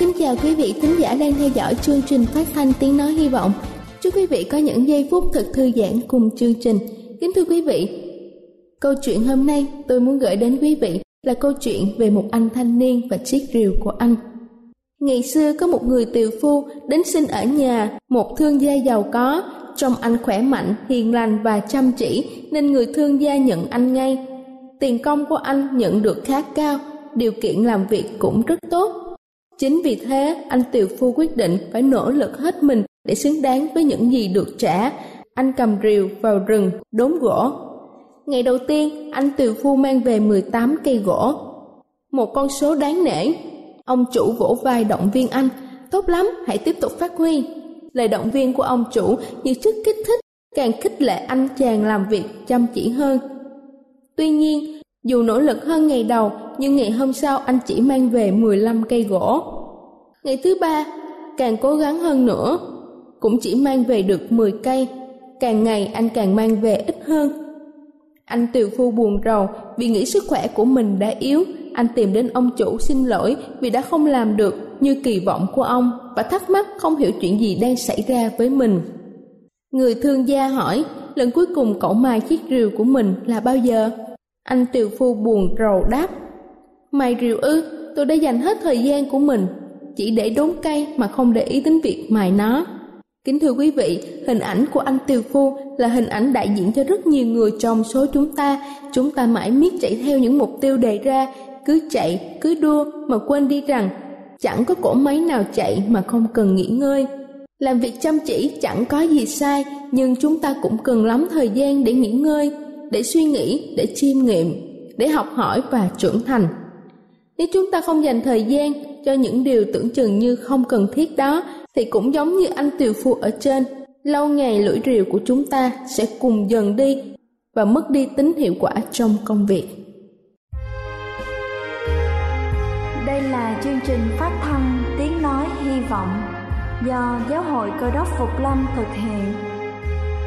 Kính chào quý vị thính giả đang theo dõi chương trình phát thanh tiếng nói hy vọng. Chúc quý vị có những giây phút thật thư giãn cùng chương trình. Kính thưa quý vị, câu chuyện hôm nay tôi muốn gửi đến quý vị là câu chuyện về một anh thanh niên và chiếc rìu của anh. Ngày xưa có một người tiều phu đến sinh ở nhà một thương gia giàu có, trông anh khỏe mạnh, hiền lành và chăm chỉ nên người thương gia nhận anh ngay. Tiền công của anh nhận được khá cao, điều kiện làm việc cũng rất tốt. Chính vì thế, anh Tiều Phu quyết định phải nỗ lực hết mình để xứng đáng với những gì được trả. Anh cầm rìu vào rừng, đốn gỗ. Ngày đầu tiên, anh Tiều Phu mang về 18 cây gỗ. Một con số đáng nể. Ông chủ vỗ vai động viên anh. Tốt lắm, hãy tiếp tục phát huy. Lời động viên của ông chủ như chất kích thích, càng khích lệ anh chàng làm việc chăm chỉ hơn. Tuy nhiên, dù nỗ lực hơn ngày đầu, nhưng ngày hôm sau anh chỉ mang về 15 cây gỗ. Ngày thứ ba, càng cố gắng hơn nữa, cũng chỉ mang về được 10 cây. Càng ngày anh càng mang về ít hơn. Anh tiều phu buồn rầu vì nghĩ sức khỏe của mình đã yếu. Anh tìm đến ông chủ xin lỗi vì đã không làm được như kỳ vọng của ông và thắc mắc không hiểu chuyện gì đang xảy ra với mình. Người thương gia hỏi, lần cuối cùng cậu mài chiếc rìu của mình là bao giờ? Anh tiều phu buồn rầu đáp, Mày rượu ư, tôi đã dành hết thời gian của mình chỉ để đốn cây mà không để ý đến việc mài nó. Kính thưa quý vị, hình ảnh của anh Tiều Phu là hình ảnh đại diện cho rất nhiều người trong số chúng ta. Chúng ta mãi miết chạy theo những mục tiêu đề ra, cứ chạy, cứ đua mà quên đi rằng chẳng có cỗ máy nào chạy mà không cần nghỉ ngơi. Làm việc chăm chỉ chẳng có gì sai, nhưng chúng ta cũng cần lắm thời gian để nghỉ ngơi, để suy nghĩ, để chiêm nghiệm, để học hỏi và trưởng thành. Nếu chúng ta không dành thời gian cho những điều tưởng chừng như không cần thiết đó thì cũng giống như anh tiều phu ở trên lâu ngày lưỡi rìu của chúng ta sẽ cùng dần đi và mất đi tính hiệu quả trong công việc Đây là chương trình phát thanh Tiếng Nói Hy Vọng do Giáo hội Cơ đốc Phục Lâm thực hiện.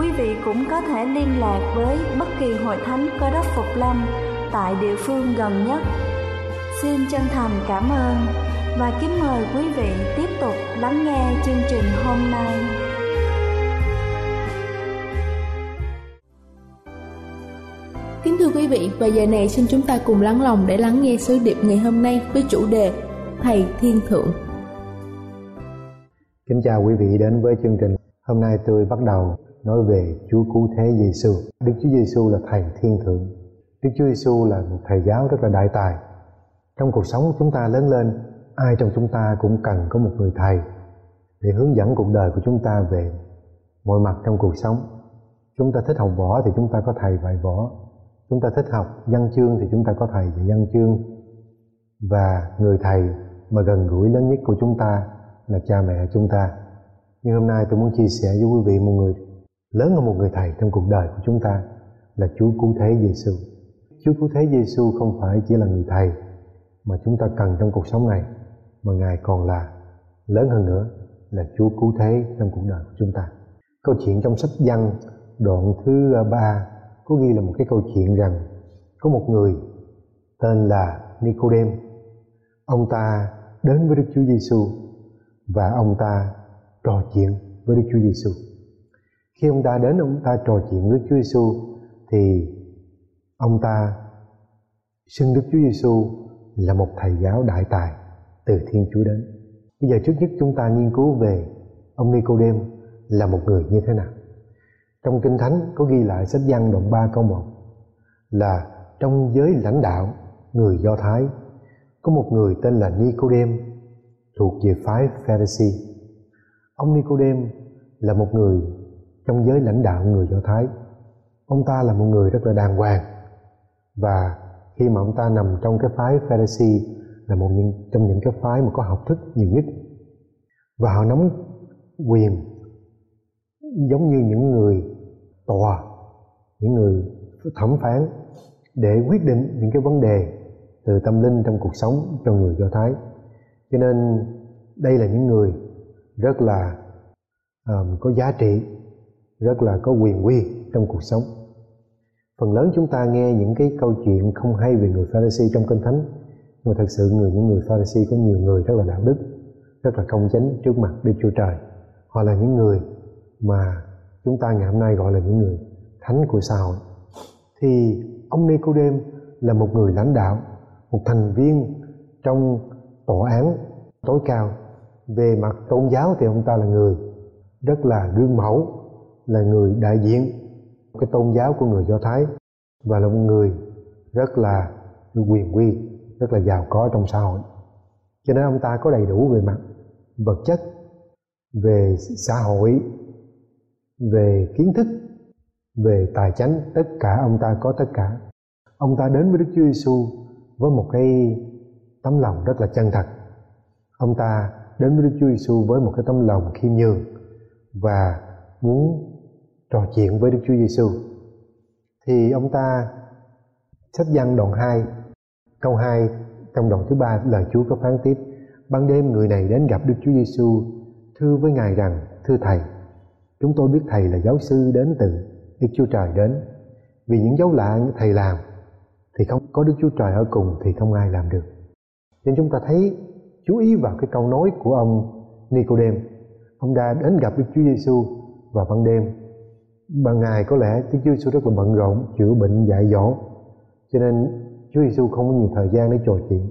quý vị cũng có thể liên lạc với bất kỳ hội thánh cơ đốc Phục Lâm tại địa phương gần nhất. Xin chân thành cảm ơn và kính mời quý vị tiếp tục lắng nghe chương trình hôm nay. Kính thưa quý vị, và giờ này xin chúng ta cùng lắng lòng để lắng nghe sứ điệp ngày hôm nay với chủ đề Thầy Thiên Thượng. Kính chào quý vị đến với chương trình. Hôm nay tôi bắt đầu nói về Chúa Cứu Thế Giêsu. Đức Chúa Giêsu là Thầy Thiên Thượng. Đức Chúa Giêsu là một thầy giáo rất là đại tài. Trong cuộc sống của chúng ta lớn lên, ai trong chúng ta cũng cần có một người thầy để hướng dẫn cuộc đời của chúng ta về mọi mặt trong cuộc sống. Chúng ta thích học võ thì chúng ta có thầy dạy võ. Chúng ta thích học văn chương thì chúng ta có thầy dạy văn chương. Và người thầy mà gần gũi lớn nhất của chúng ta là cha mẹ chúng ta. Nhưng hôm nay tôi muốn chia sẻ với quý vị một người lớn hơn một người thầy trong cuộc đời của chúng ta là Chúa Cứu Thế Giêsu. Chúa Cứu Thế Giêsu không phải chỉ là người thầy mà chúng ta cần trong cuộc sống này, mà Ngài còn là, lớn hơn nữa, là Chúa Cứu Thế trong cuộc đời của chúng ta. Câu chuyện trong sách văn đoạn thứ ba, có ghi là một cái câu chuyện rằng có một người tên là Nicodem. Ông ta đến với Đức Chúa Giêsu và ông ta trò chuyện với Đức Chúa Giêsu. Khi ông ta đến ông ta trò chuyện với Chúa Giêsu thì ông ta xưng Đức Chúa Giêsu là một thầy giáo đại tài từ Thiên Chúa đến. Bây giờ trước nhất chúng ta nghiên cứu về ông Nicodem là một người như thế nào. Trong Kinh Thánh có ghi lại sách văn đoạn 3 câu 1 là, trong giới lãnh đạo người Do Thái, có một người tên là Nicodem thuộc về phái Pharisee. Ông Nicodem là một người trong giới lãnh đạo người Do Thái. Ông ta là một người rất là đàng hoàng. Và khi mà ông ta nằm trong cái phái Pharisee là một những, trong những cái phái mà có học thức nhiều nhất. Và họ nắm quyền giống như những người tòa những người thẩm phán để quyết định những cái vấn đề từ tâm linh trong cuộc sống cho người Do Thái. Cho nên đây là những người rất là um, có giá trị rất là có quyền quy trong cuộc sống. Phần lớn chúng ta nghe những cái câu chuyện không hay về người Pharisee trong kinh thánh, nhưng thật sự người, những người Pharisee có nhiều người rất là đạo đức, rất là công chánh trước mặt Đức Chúa Trời. Họ là những người mà chúng ta ngày hôm nay gọi là những người thánh của xã hội. Thì ông Nicodem là một người lãnh đạo, một thành viên trong tòa án tối cao. Về mặt tôn giáo thì ông ta là người rất là gương mẫu là người đại diện. Cái tôn giáo của người Do Thái và là một người rất là quyền quy, rất là giàu có trong xã hội. Cho nên ông ta có đầy đủ về mặt vật chất, về xã hội, về kiến thức, về tài chánh, tất cả ông ta có tất cả. Ông ta đến với Đức Chúa Giêsu với một cái tấm lòng rất là chân thật. Ông ta đến với Đức Chúa Giêsu với một cái tấm lòng khiêm nhường và muốn trò chuyện với Đức Chúa Giêsu thì ông ta sách văn đoạn 2 câu 2 trong đoạn thứ ba, lời Chúa có phán tiếp, ban đêm người này đến gặp Đức Chúa Giêsu thưa với ngài rằng, thưa thầy, chúng tôi biết thầy là giáo sư đến từ Đức Chúa Trời đến. Vì những dấu lạ thầy làm, thì không có Đức Chúa Trời ở cùng thì không ai làm được. Nên chúng ta thấy chú ý vào cái câu nói của ông Nicodem. Ông đã đến gặp Đức Chúa Giêsu vào ban đêm ban ngày có lẽ Đức Chúa Giêsu rất là bận rộn chữa bệnh dạy dỗ. Cho nên Chúa Giêsu không có nhiều thời gian để trò chuyện.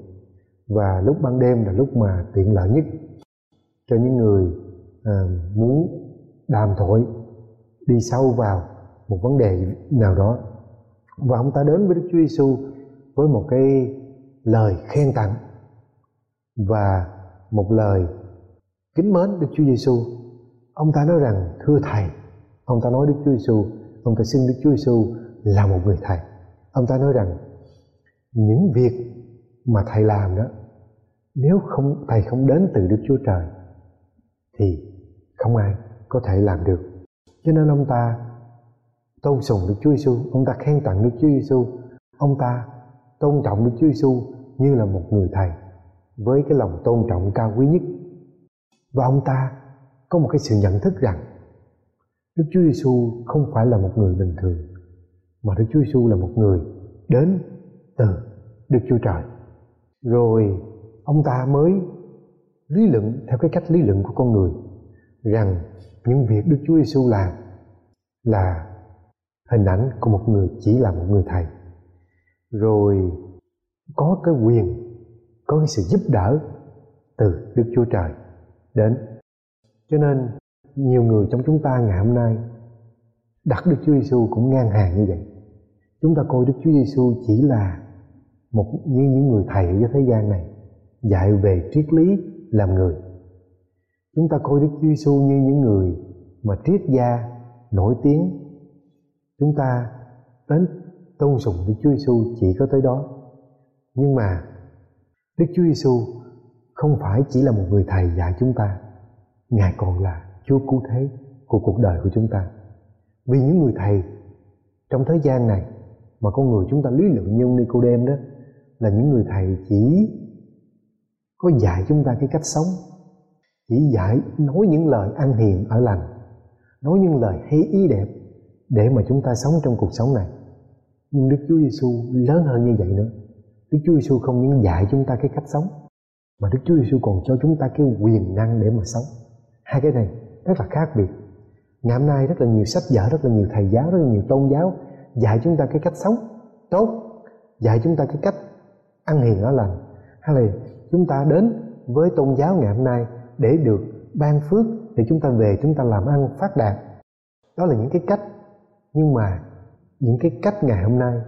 Và lúc ban đêm là lúc mà tiện lợi nhất cho những người à, muốn đàm thoại đi sâu vào một vấn đề nào đó. Và ông ta đến với Đức Chúa Giêsu với một cái lời khen tặng và một lời kính mến Đức Chúa Giêsu. Ông ta nói rằng thưa thầy, ông ta nói Đức Chúa Giêsu, ông ta xin Đức Chúa Giêsu là một người thầy. Ông ta nói rằng những việc mà thầy làm đó nếu không thầy không đến từ Đức Chúa Trời thì không ai có thể làm được. Cho nên ông ta tôn sùng Đức Chúa Giêsu, ông ta khen tặng Đức Chúa Giêsu, ông ta tôn trọng Đức Chúa Giêsu như là một người thầy với cái lòng tôn trọng cao quý nhất. Và ông ta có một cái sự nhận thức rằng Đức Chúa Giêsu không phải là một người bình thường, mà Đức Chúa Giêsu là một người đến từ Đức Chúa Trời. Rồi, ông ta mới lý luận theo cái cách lý luận của con người rằng những việc Đức Chúa Giêsu làm là hình ảnh của một người chỉ là một người thầy rồi, có cái quyền, có cái sự giúp đỡ từ Đức Chúa Trời đến cho nên nhiều người trong chúng ta ngày hôm nay đặt Đức Chúa Giêsu cũng ngang hàng như vậy. Chúng ta coi Đức Chúa Giêsu chỉ là một như những người thầy ở thế gian này, dạy về triết lý, làm người. Chúng ta coi Đức Chúa Giêsu như những người mà triết gia, nổi tiếng. Chúng ta đến tôn sùng Đức Chúa Giêsu chỉ có tới đó. Nhưng mà Đức Chúa Giêsu không phải chỉ là một người thầy dạy chúng ta, ngài còn là Chúa cứu thế của cuộc đời của chúng ta. Vì những người thầy, trong thế gian này mà con người chúng ta lý luận như Nicodem đó, là những người thầy chỉ có dạy chúng ta cái cách sống, chỉ dạy nói những lời ăn hiền ở lành, nói những lời hay ý đẹp để mà chúng ta sống trong cuộc sống này. Nhưng Đức Chúa Giêsu lớn hơn như vậy nữa. Đức Chúa Giêsu không những dạy chúng ta cái cách sống, mà Đức Chúa Giêsu còn cho chúng ta cái quyền năng để mà sống. Hai cái này rất là khác biệt. Ngày hôm nay rất là nhiều sách vở, rất là nhiều thầy giáo, rất là nhiều tôn giáo dạy chúng ta cái cách sống tốt, dạy chúng ta cái cách ăn hiền ở lành. Hay là chúng ta đến với tôn giáo ngày hôm nay để được ban phước, để chúng ta về, chúng ta làm ăn phát đạt. Đó là những cái cách. Nhưng mà những cái cách ngày hôm nay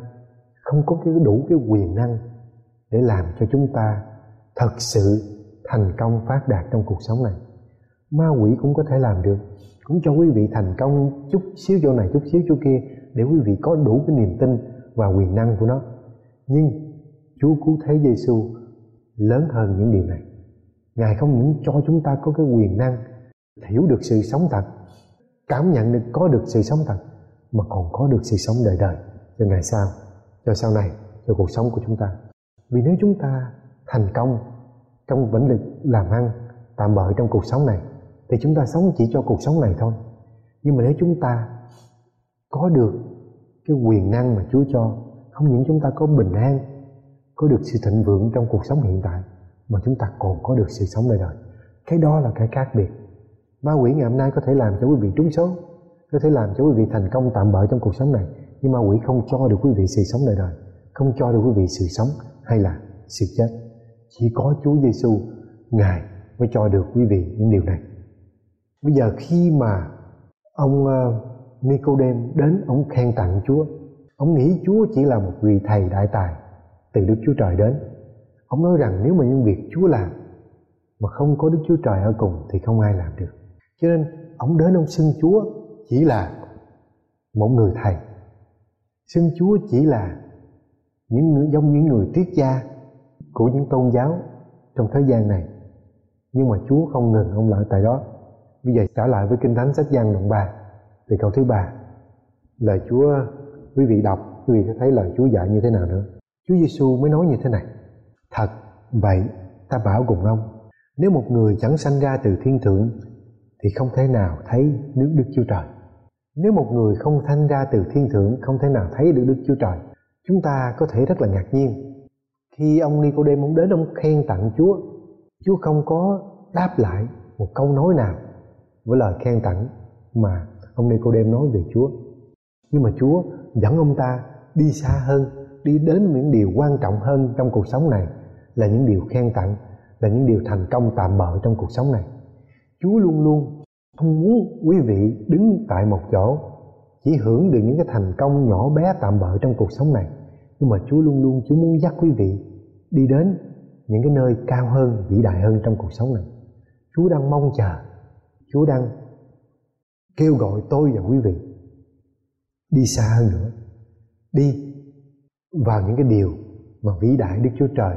không có cái đủ cái quyền năng để làm cho chúng ta thật sự thành công phát đạt trong cuộc sống này ma quỷ cũng có thể làm được. Cũng cho quý vị thành công chút xíu chỗ này, chút xíu chỗ kia, để quý vị có đủ cái niềm tin và quyền năng của nó. Nhưng Chúa cứu thế Giêsu lớn hơn những điều này. Ngài không những cho chúng ta có cái quyền năng hiểu được sự sống thật, cảm nhận được có được sự sống thật, mà còn có được sự sống đời đời. Cho ngày sau cho sau này, cho cuộc sống của chúng ta. Vì nếu chúng ta thành công trong vĩnh lực làm ăn, tạm bợ trong cuộc sống này thì chúng ta sống chỉ cho cuộc sống này thôi. Nhưng mà nếu chúng ta có được cái quyền năng mà Chúa cho, không những chúng ta có bình an, có được sự thịnh vượng trong cuộc sống hiện tại, mà chúng ta còn có được sự sống đời đời. Cái đó là cái khác biệt. Ma quỷ ngày hôm nay có thể làm cho quý vị trúng số, có thể làm cho quý vị thành công tạm bỡ trong cuộc sống này, nhưng ma quỷ không cho được quý vị sự sống đời đời, không cho được quý vị sự sống hay là sự chết. Chỉ có Chúa Giêsu ngài mới cho được quý vị những điều này bây giờ khi mà ông ờ, Nicodem đến, ông khen tặng Chúa, ông nghĩ Chúa chỉ là một vị thầy đại tài từ Đức Chúa Trời đến. Ông nói rằng nếu mà những việc Chúa làm mà không có Đức Chúa Trời ở cùng thì không ai làm được. Cho nên ông đến ông xưng Chúa chỉ là một người thầy. Xưng Chúa chỉ là những người, giống những người triết gia của những tôn giáo trong thế gian này. Nhưng mà Chúa không ngừng ông lại tại đó bây giờ trở lại với kinh thánh sách Giăng đoạn 3 từ câu thứ ba, lời Chúa, quý vị đọc, quý vị sẽ thấy lời Chúa dạy như thế nào nữa. Chúa Giêsu mới nói như thế này, thật, vậy ta bảo cùng ông, nếu một người chẳng sanh ra từ thiên thượng, thì không thể nào thấy nước Đức Chúa Trời. Nếu một người không sanh ra từ thiên thượng, không thể nào thấy được Đức Chúa Trời, chúng ta có thể rất là ngạc nhiên. Khi ông Nicodem ông đến, ông khen tặng Chúa Chúa không có đáp lại một câu nói nào với lời khen tặng mà ông đem nói về Chúa. Nhưng mà Chúa dẫn ông ta đi xa hơn, đi đến những điều quan trọng hơn trong cuộc sống này, là những điều khen tặng, là những điều thành công tạm bợ trong cuộc sống này. Chúa luôn luôn không muốn quý vị đứng tại một chỗ, chỉ hưởng được những cái thành công nhỏ bé tạm bợ trong cuộc sống này. Nhưng mà Chúa luôn luôn, Chúa muốn dắt quý vị đi đến những cái nơi cao hơn, vĩ đại hơn trong cuộc sống này. Chúa đang mong chờ Chúa đang kêu gọi tôi và quý vị đi xa hơn nữa, đi vào những cái điều mà vĩ đại Đức Chúa Trời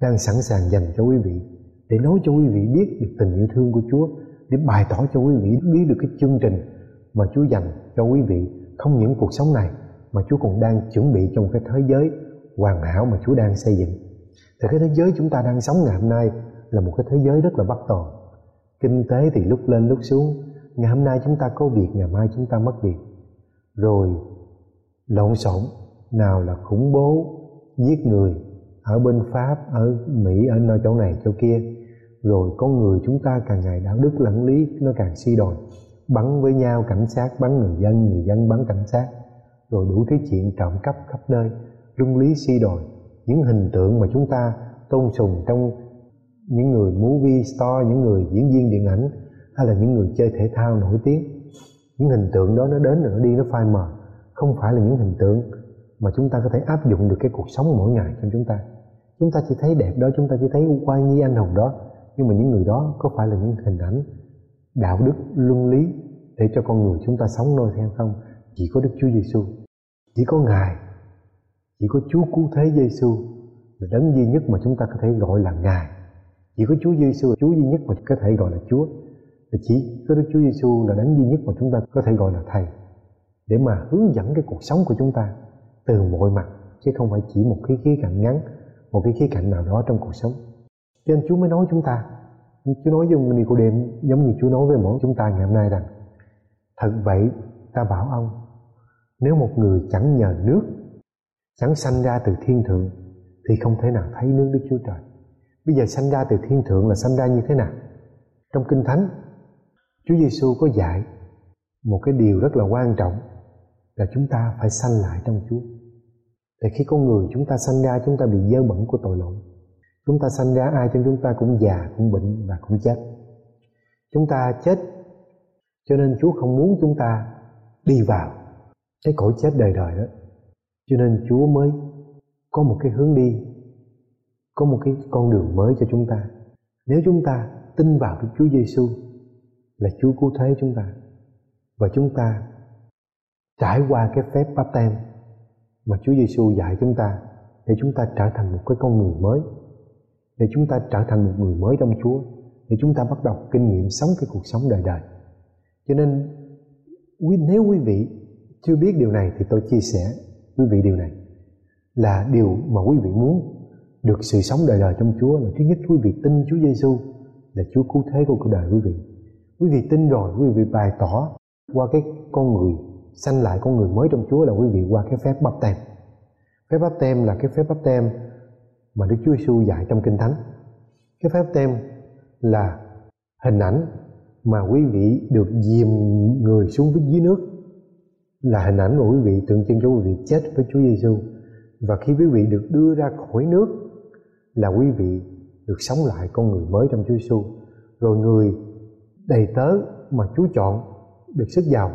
đang sẵn sàng dành cho quý vị để nói cho quý vị biết được tình yêu thương của Chúa, để bày tỏ cho quý vị biết được cái chương trình mà Chúa dành cho quý vị không những cuộc sống này mà Chúa còn đang chuẩn bị trong cái thế giới hoàn hảo mà Chúa đang xây dựng. Thì cái thế giới chúng ta đang sống ngày hôm nay là một cái thế giới rất là bất toàn. Kinh tế thì lúc lên lúc xuống. Ngày hôm nay chúng ta có việc, ngày mai chúng ta mất việc. Rồi lộn xộn, nào là khủng bố, giết người ở bên Pháp, ở Mỹ, ở nơi chỗ này chỗ kia. Rồi con người chúng ta càng ngày đạo đức lẫn lý nó càng suy đồi bắn với nhau cảnh sát bắn người dân người dân bắn cảnh sát rồi đủ thứ chuyện trộm cắp khắp nơi luân lý suy đồi những hình tượng mà chúng ta tôn sùng trong những người movie star, những người diễn viên điện ảnh, hay là những người chơi thể thao nổi tiếng. Những hình tượng đó nó đến rồi nó đi, nó phai mờ. Không phải là những hình tượng mà chúng ta có thể áp dụng được cái cuộc sống mỗi ngày trong chúng ta. Chúng ta chỉ thấy đẹp đó, chúng ta chỉ thấy oai nghi anh hùng đó. Nhưng mà những người đó có phải là những hình ảnh đạo đức, luân lý để cho con người chúng ta sống noi theo không? Chỉ có Đức Chúa Giêsu chỉ có Ngài. Chỉ có Chúa cứu thế Giêsu là đấng duy nhất mà chúng ta có thể gọi là Ngài chỉ có Chúa Giêsu là Chúa duy nhất mà có thể gọi là Chúa. Và chỉ có Đức Chúa Giêsu là đấng duy nhất mà chúng ta có thể gọi là Thầy. Để mà hướng dẫn cái cuộc sống của chúng ta từ mọi mặt, chứ không phải chỉ một cái khía cạnh ngắn, một cái khía cạnh nào đó trong cuộc sống. Cho nên Chúa mới nói chúng ta. Chúa nói với ông Nicodem giống như Chúa nói với mỗi chúng ta ngày hôm nay rằng, thật vậy, ta bảo ông, nếu một người chẳng nhờ nước, chẳng sanh ra từ thiên thượng, thì không thể nào thấy nước Đức Chúa Trời bây giờ sanh ra từ thiên thượng là sanh ra như thế nào trong kinh thánh Chúa Giêsu có dạy một cái điều rất là quan trọng là chúng ta phải sanh lại trong Chúa. Để khi con người chúng ta sanh ra chúng ta bị dơ bẩn của tội lỗi. Chúng ta sanh ra ai trong chúng ta cũng già, cũng bệnh và cũng chết. Chúng ta chết cho nên Chúa không muốn chúng ta đi vào cái cõi chết đời đời đó. Cho nên Chúa mới có một cái hướng đi, có một cái con đường mới cho chúng ta. Nếu chúng ta tin vào Đức Chúa Giêsu là Chúa cứu thế chúng ta, và chúng ta trải qua cái phép báp tem mà Chúa Giêsu dạy chúng ta để chúng ta trở thành một cái con người mới, để chúng ta trở thành một người mới trong Chúa, để chúng ta bắt đầu kinh nghiệm sống cái cuộc sống đời đời cho nên nếu quý vị chưa biết điều này thì tôi chia sẻ quý vị điều này là điều mà quý vị muốn được sự sống đời đời trong Chúa là thứ nhất, quý vị tin Chúa Giêsu là Chúa cứu thế của cuộc đời quý vị. Quý vị tin rồi, quý vị bày tỏ qua cái con người, sanh lại con người mới trong Chúa là quý vị qua cái phép bắp tem phép bắp tem là cái phép bắp tem mà Đức Chúa Giêsu dạy trong Kinh Thánh. Cái phép tem là hình ảnh mà quý vị được dìm người xuống dưới nước. Là hình ảnh của quý vị tượng trưng cho quý vị chết với Chúa Giêsu và khi quý vị được đưa ra khỏi nước là quý vị được sống lại con người mới trong Chúa Giêsu rồi người đầy tớ mà Chúa chọn được sức giàu,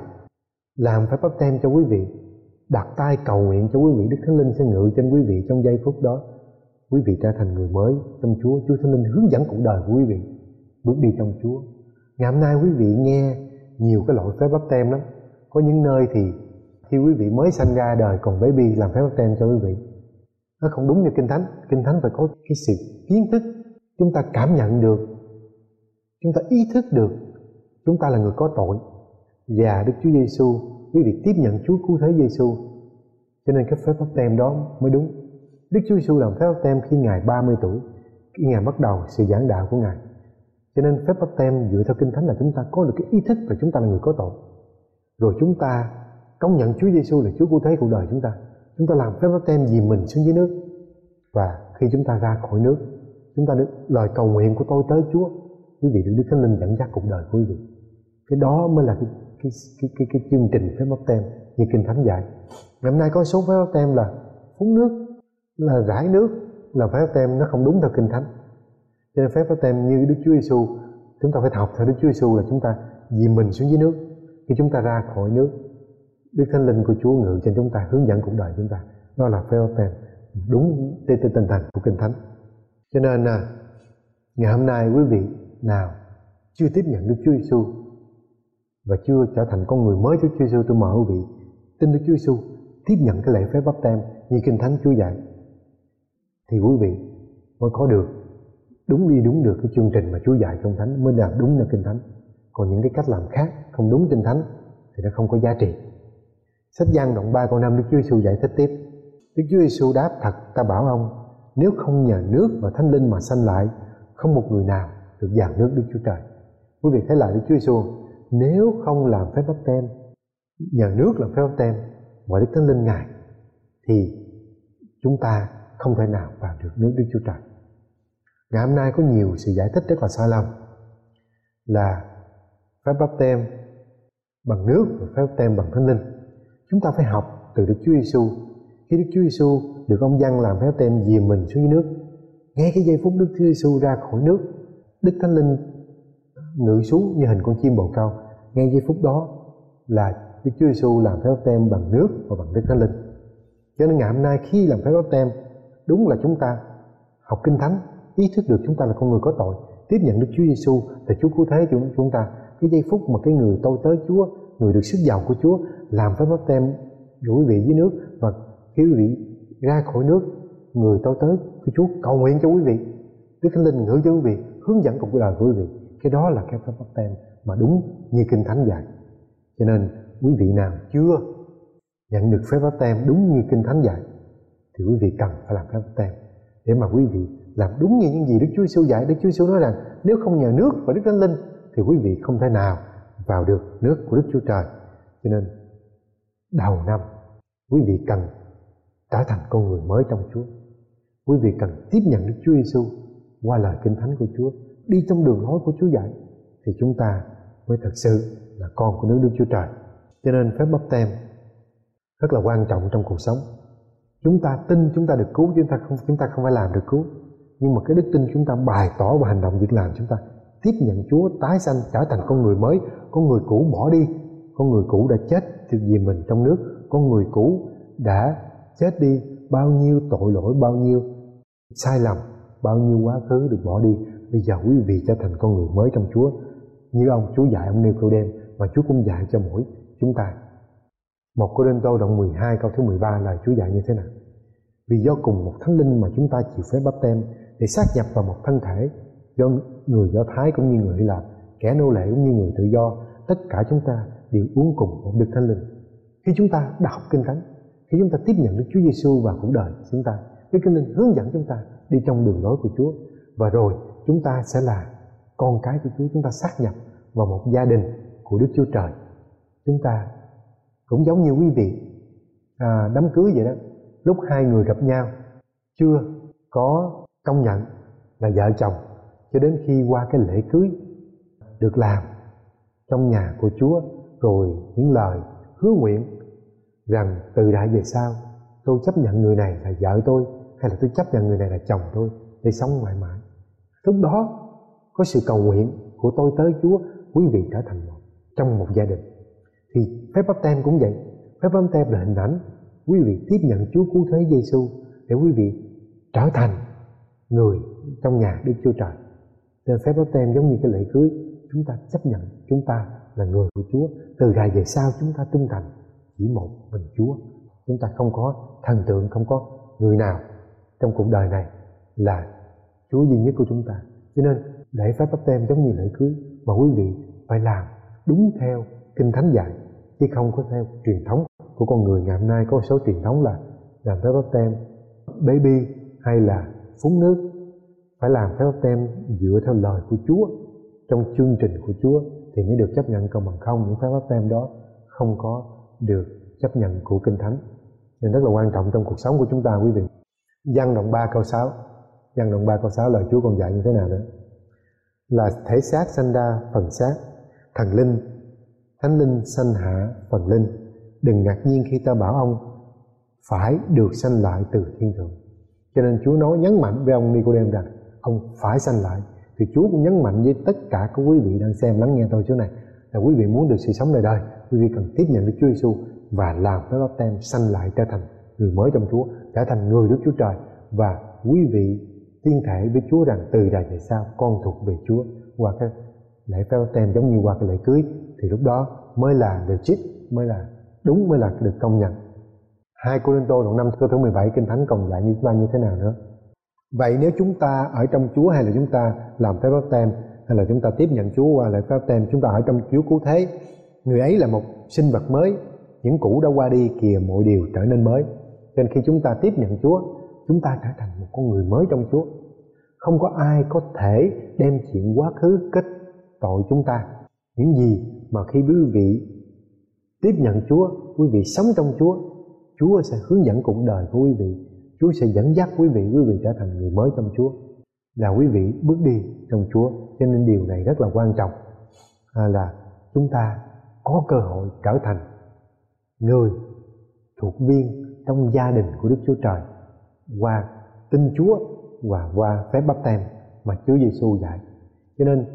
làm phải bắp tem cho quý vị, đặt tay cầu nguyện cho quý vị, Đức Thánh Linh sẽ ngự trên quý vị trong giây phút đó. Quý vị trở thành người mới trong Chúa. Chúa Thánh Linh hướng dẫn cuộc đời của quý vị bước đi trong Chúa. Ngày hôm nay quý vị nghe nhiều cái loại phép bắp tem lắm. Có những nơi thì khi quý vị mới sanh ra đời còn baby làm phép bắp tem cho quý vị nó không đúng như kinh thánh. Kinh thánh phải có cái sự kiến thức. Chúng ta cảm nhận được. Chúng ta ý thức được. Chúng ta là người có tội. Và Đức Chúa Giêsu quý vị tiếp nhận Chúa cứu thế Giêsu cho nên cái phép báp tem đó mới đúng. Đức Chúa Giêsu làm phép báp tem khi ngài 30 tuổi, khi ngài bắt đầu sự giảng đạo của ngài. Cho nên phép báp tem dựa theo kinh thánh là chúng ta có được cái ý thức là chúng ta là người có tội. Rồi chúng ta công nhận Chúa Giêsu là Chúa cứu thế cuộc đời chúng ta chúng ta làm phép báp tem vì mình xuống dưới nước. Và khi chúng ta ra khỏi nước chúng ta được lời cầu nguyện của tôi tới Chúa. Quý vị được Đức Thánh Linh dẫn dắt cuộc đời của quý vị. Cái đó mới là cái cái cái cái, cái chương trình phép báp tem như kinh thánh dạy. Ngày hôm nay có số phép báp tem là phúng nước là rải nước là phép báp tem nó không đúng theo kinh thánh. Cho nên phép báp tem như Đức Chúa Giêsu chúng ta phải học theo Đức Chúa Giêsu là chúng ta vì mình xuống dưới nước. Khi chúng ta ra khỏi nước Đức Thánh Linh của Chúa ngự trên chúng ta hướng dẫn cuộc đời chúng ta. Đó là phép báp tem đúng trên tinh thần của kinh thánh. Cho nên à, ngày hôm nay quý vị nào chưa tiếp nhận Đức Chúa Giêsu và chưa trở thành con người mới Đức Chúa Giêsu tôi mời quý vị tin Đức Chúa Giêsu tiếp nhận cái lễ phép bắp tem như kinh thánh Chúa dạy thì quý vị mới có được đúng đi đúng được cái chương trình mà Chúa dạy trong thánh mới làm đúng theo kinh thánh. Còn những cái cách làm khác không đúng kinh thánh thì nó không có giá trị sách Giăng đoạn 3 câu 5 Đức Chúa Giêsu giải thích tiếp. Đức Chúa Giêsu đáp thật, ta bảo ông, nếu không nhờ nước và thánh linh mà sanh lại, không một người nào được vào nước Đức Chúa Trời. Quý vị thấy lại Đức Chúa Giêsu nếu không làm phép báp tem, nhờ nước làm phép báp tem và đức thánh linh ngài, thì chúng ta không thể nào vào được nước đức chúa trời. Ngày hôm nay có nhiều sự giải thích rất là sai lầm, là phép báp tem bằng nước và phép báp tem bằng thánh linh chúng ta phải học từ đức chúa giêsu khi đức chúa giêsu được ông dân làm phép tem dìm mình xuống dưới nước, ngay cái giây phút đức chúa giêsu ra khỏi nước, đức thánh linh ngự xuống như hình con chim bồ câu ngay giây phút đó là Đức Chúa Giêsu làm phép tem bằng nước và bằng Đức Thánh Linh. Cho nên ngày hôm nay khi làm phép báp tem đúng là chúng ta học kinh thánh, ý thức được chúng ta là con người có tội, tiếp nhận Đức Chúa Giêsu là Chúa cứu thế của chúng ta. Cái giây phút mà cái người tôi tới Chúa người được sức giàu của Chúa làm phép báp tem quý vị dưới nước và khi quý vị ra khỏi nước. Người tôi tới của Chúa cầu nguyện cho quý vị. Đức Thánh Linh ngự cho quý vị, hướng dẫn cuộc đời của quý vị. Cái đó là cái phép báp tem mà đúng như kinh thánh dạy. Cho nên, quý vị nào chưa nhận được phép báp tem đúng như kinh thánh dạy, thì quý vị cần phải làm phép báp tem để mà quý vị làm đúng như những gì Đức Chúa Giêsu dạy. Đức Chúa Giêsu nói rằng, nếu không nhờ nước và Đức Thánh Linh, thì quý vị không thể nào vào được nước của Đức Chúa Trời. Cho nên, đầu năm, quý vị cần trở thành con người mới trong Chúa. Quý vị cần tiếp nhận Đức Chúa Giêsu qua lời kinh thánh của Chúa, đi trong đường lối của Chúa dạy, thì chúng ta mới thật sự là con của nước Đức Chúa Trời. Cho nên phép bắp tem rất là quan trọng trong cuộc sống. Chúng ta tin chúng ta được cứu, chúng ta không, chúng ta không phải làm được cứu. Nhưng mà cái đức tin chúng ta bày tỏ và hành động việc làm chúng ta tiếp nhận Chúa tái sanh, trở thành con người mới. Con người cũ bỏ đi. Con người cũ đã chết vì mình trong nước. Con người cũ đã chết đi. Bao nhiêu tội lỗi, bao nhiêu sai lầm, bao nhiêu quá khứ được bỏ đi. Bây giờ quý vị trở thành con người mới trong Chúa. Như ông, Chúa dạy ông nêu đêm và Chúa cũng dạy cho mỗi chúng ta. Một Cô Đinh Tô đoạn 12 câu thứ 13 là Chúa dạy như thế nào? Vì do cùng một thánh linh mà chúng ta chịu phép bắp tem để xác nhập vào một thân thể do người Do Thái cũng như người Hy Lạp kẻ nô lệ cũng như người tự do tất cả chúng ta đều uống cùng một Đức Thánh Linh. Khi chúng ta đọc kinh thánh khi chúng ta tiếp nhận Đức Chúa Giêsu vào cuộc đời chúng ta Đức Thánh Linh hướng dẫn chúng ta đi trong đường lối của Chúa. Và rồi chúng ta sẽ là con cái của Chúa chúng ta xác nhập vào một gia đình của Đức Chúa Trời. Chúng ta cũng giống như quý vị à, đám cưới vậy đó. Lúc hai người gặp nhau chưa có công nhận là vợ chồng cho đến khi qua cái lễ cưới được làm trong nhà của Chúa, rồi những lời hứa nguyện rằng từ đại về sau, tôi chấp nhận người này là vợ tôi, hay là tôi chấp nhận người này là chồng tôi để sống mãi mãi. Lúc đó, có sự cầu nguyện của tôi tới Chúa, quý vị trở thành một, trong một gia đình. Thì phép báp tem cũng vậy. Phép báp tem là hình ảnh quý vị tiếp nhận Chúa cứu thế Giêsu để quý vị trở thành người trong nhà Đức Chúa Trời nên phép báp tem giống như cái lễ cưới. Chúng ta chấp nhận chúng ta là người của Chúa. Từ ngày về sau chúng ta trung thành chỉ một mình Chúa. Chúng ta không có thần tượng, không có người nào trong cuộc đời này là Chúa duy nhất của chúng ta. Cho nên lễ phép báp tem giống như lễ cưới mà quý vị phải làm đúng theo kinh thánh dạy, chứ không có theo truyền thống của con người. Ngày hôm nay có một số truyền thống là làm phép báp tem baby hay là phúng nước phải làm phép bắp tem dựa theo lời của Chúa. Trong chương trình của Chúa thì mới được chấp nhận còn bằng. Không, những phép bắp tem đó không có được chấp nhận của kinh thánh. Nên rất là quan trọng trong cuộc sống của chúng ta, quý vị. Văn đoạn 3 câu 6 Văn đoạn 3 câu 6 lời Chúa còn dạy như thế nào nữa? Là thể xác sanh ra phần xác, thần linh, thánh linh sanh hạ phần linh. Đừng ngạc nhiên khi ta bảo ông phải được sanh lại từ thiên thượng. Cho nên Chúa nói nhấn mạnh với ông Nicodem rằng ông phải sanh lại. Thì Chúa cũng nhấn mạnh với tất cả các quý vị đang xem, lắng nghe tôi chỗ này, là quý vị muốn được sự sống đời đời, quý vị cần tiếp nhận Đức Chúa Giêsu và làm phép báp tem sanh lại trở thành người mới trong Chúa, trở thành người Đức Chúa Trời. Và quý vị tiên thể với Chúa rằng từ đời về sau con thuộc về Chúa. Qua cái lễ phép tem giống như qua cái lễ cưới, thì lúc đó mới là legit mới là đúng, mới là được công nhận. Hai Cô Linh Tô đoạn 5 câu thứ 17 Kinh Thánh còn dạy như chúng ta như thế nào nữa? Vậy nếu chúng ta ở trong Chúa hay là chúng ta làm phép báp tem, hay là chúng ta tiếp nhận Chúa qua lễ phép tem, chúng ta ở trong Chúa cứu thế, người ấy là một sinh vật mới, những cũ đã qua đi, kìa, mọi điều trở nên mới. Nên khi chúng ta tiếp nhận Chúa, chúng ta trở thành một con người mới trong Chúa. Không có ai có thể đem chuyện quá khứ kết tội chúng ta. Những gì mà khi quý vị tiếp nhận Chúa, quý vị sống trong Chúa Chúa sẽ hướng dẫn cuộc đời của quý vị. Chúa sẽ dẫn dắt quý vị quý vị trở thành người mới trong Chúa là quý vị bước đi trong Chúa cho nên điều này rất là quan trọng à, là chúng ta có cơ hội trở thành người thuộc viên trong gia đình của Đức Chúa Trời qua tin Chúa và qua phép bắp tem mà Chúa Giêsu dạy. Cho nên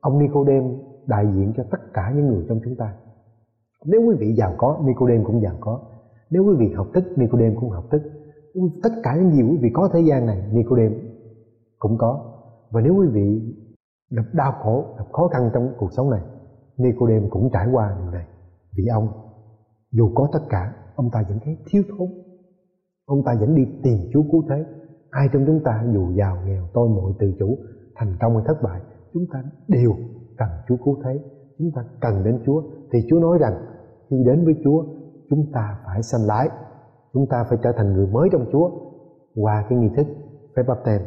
ông Nicodem đại diện cho tất cả những người trong chúng ta. Nếu quý vị giàu có, Nicodem cũng giàu có. nếu quý vị học thức Nicodem cũng học thức tất cả những gì quý vị có thế gian này, Nicodem cũng có. Và nếu quý vị gặp đau khổ, gặp khó khăn trong cuộc sống này, Nicodem cũng trải qua điều này. Vì ông, dù có tất cả, ông ta vẫn thấy thiếu thốn. Ông ta vẫn đi tìm Chúa cứu thế. Ai trong chúng ta dù giàu, nghèo, tôi, mọi tự chủ, thành công hay thất bại, chúng ta đều cần Chúa cứu thế. Chúng ta cần đến Chúa. Thì Chúa nói rằng, khi đến với Chúa, chúng ta phải sanh lái chúng ta phải trở thành người mới trong Chúa qua cái nghi thức phép bắp tem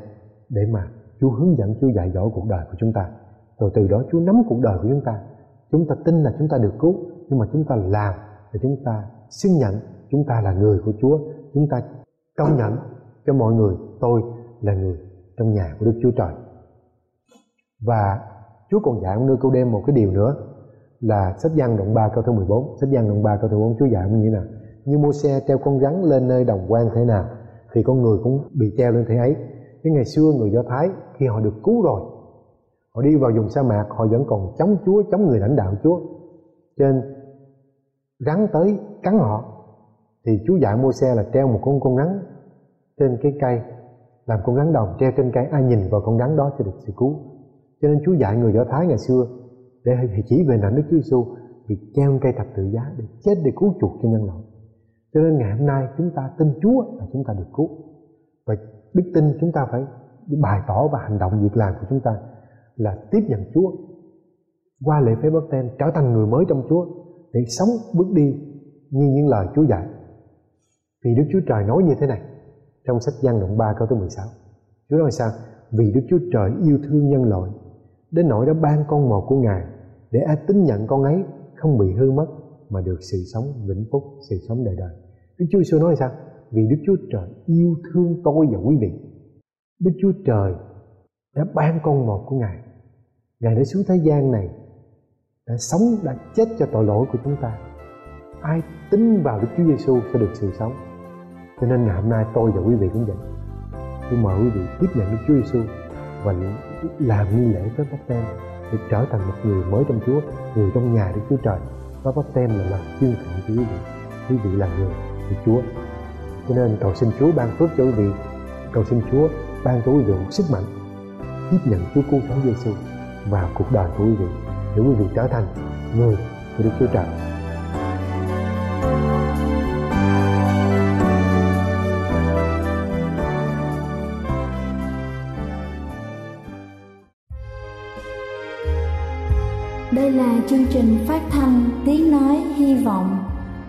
để mà Chúa hướng dẫn, Chúa dạy dỗ cuộc đời của chúng ta. Rồi từ đó Chúa nắm cuộc đời của chúng ta. Chúng ta tin là chúng ta được cứu, nhưng mà chúng ta làm để chúng ta xưng nhận chúng ta là người của Chúa. Chúng ta công nhận cho mọi người, tôi là người trong nhà của Đức Chúa Trời. Và Chúa còn dạy ông nữ câu đêm một cái điều nữa là sách văn đoạn 3 câu thứ 14 sách văn đoạn 3 câu thứ 14 Chúa dạy ông như thế nào? Như mua xe treo con rắn lên nơi đồng quan thế nào, thì con người cũng bị treo lên thế ấy. Cái ngày xưa người Do Thái, khi họ được cứu rồi, họ đi vào vùng sa mạc, họ vẫn còn chống Chúa, chống người lãnh đạo Chúa. Trên rắn tới cắn họ, thì Chúa dạy mua xe là treo một con con rắn trên cái cây, làm con rắn đồng treo trên cây. Ai nhìn vào con rắn đó sẽ được sự cứu. Cho nên Chúa dạy người Do Thái ngày xưa để chỉ về nảnh Đức Chúa Giêsu vì treo cây thập tự giá để chết để cứu chuộc cho nhân loại cho nên ngày hôm nay chúng ta tin Chúa là chúng ta được cứu. Và đức tin chúng ta phải bày tỏ và hành động việc làm của chúng ta là tiếp nhận Chúa, qua lễ phép báp tem trở thành người mới trong Chúa để sống bước đi như những lời Chúa dạy. Vì Đức Chúa Trời nói như thế này trong sách Giăng đoạn 3 câu thứ 16 Chúa nói sao? Vì Đức Chúa Trời yêu thương nhân loại, đến nỗi đã ban con một của Ngài để ai tín nhận con ấy không bị hư mất mà được sự sống vĩnh phúc, sự sống đời đời. Đức Chúa Giêsu nói sao? Vì Đức Chúa Trời yêu thương tôi và quý vị. Đức Chúa Trời đã ban con một của Ngài. Ngài đã xuống thế gian này, đã sống, đã chết cho tội lỗi của chúng ta. Ai tin vào Đức Chúa Giêsu sẽ được sự sống. Cho nên ngày hôm nay tôi và quý vị cũng vậy. Tôi mời quý vị tiếp nhận Đức Chúa Giêsu và làm nghi lễ với bắp tem để trở thành một người mới trong Chúa, người trong nhà Đức Chúa Trời. Và bắp tem là lời chương thệ của quý vị. Quý vị là người của Chúa. Cho nên cầu xin Chúa ban phước cho quý vị. Cầu xin Chúa ban cho quý vị một sức mạnh tiếp nhận Chúa cứu thế Giêsu vào cuộc đời của quý vị để quý vị trở thành người của Đức Chúa Trời. Đây là chương trình phát thanh Tiếng Nói Hy Vọng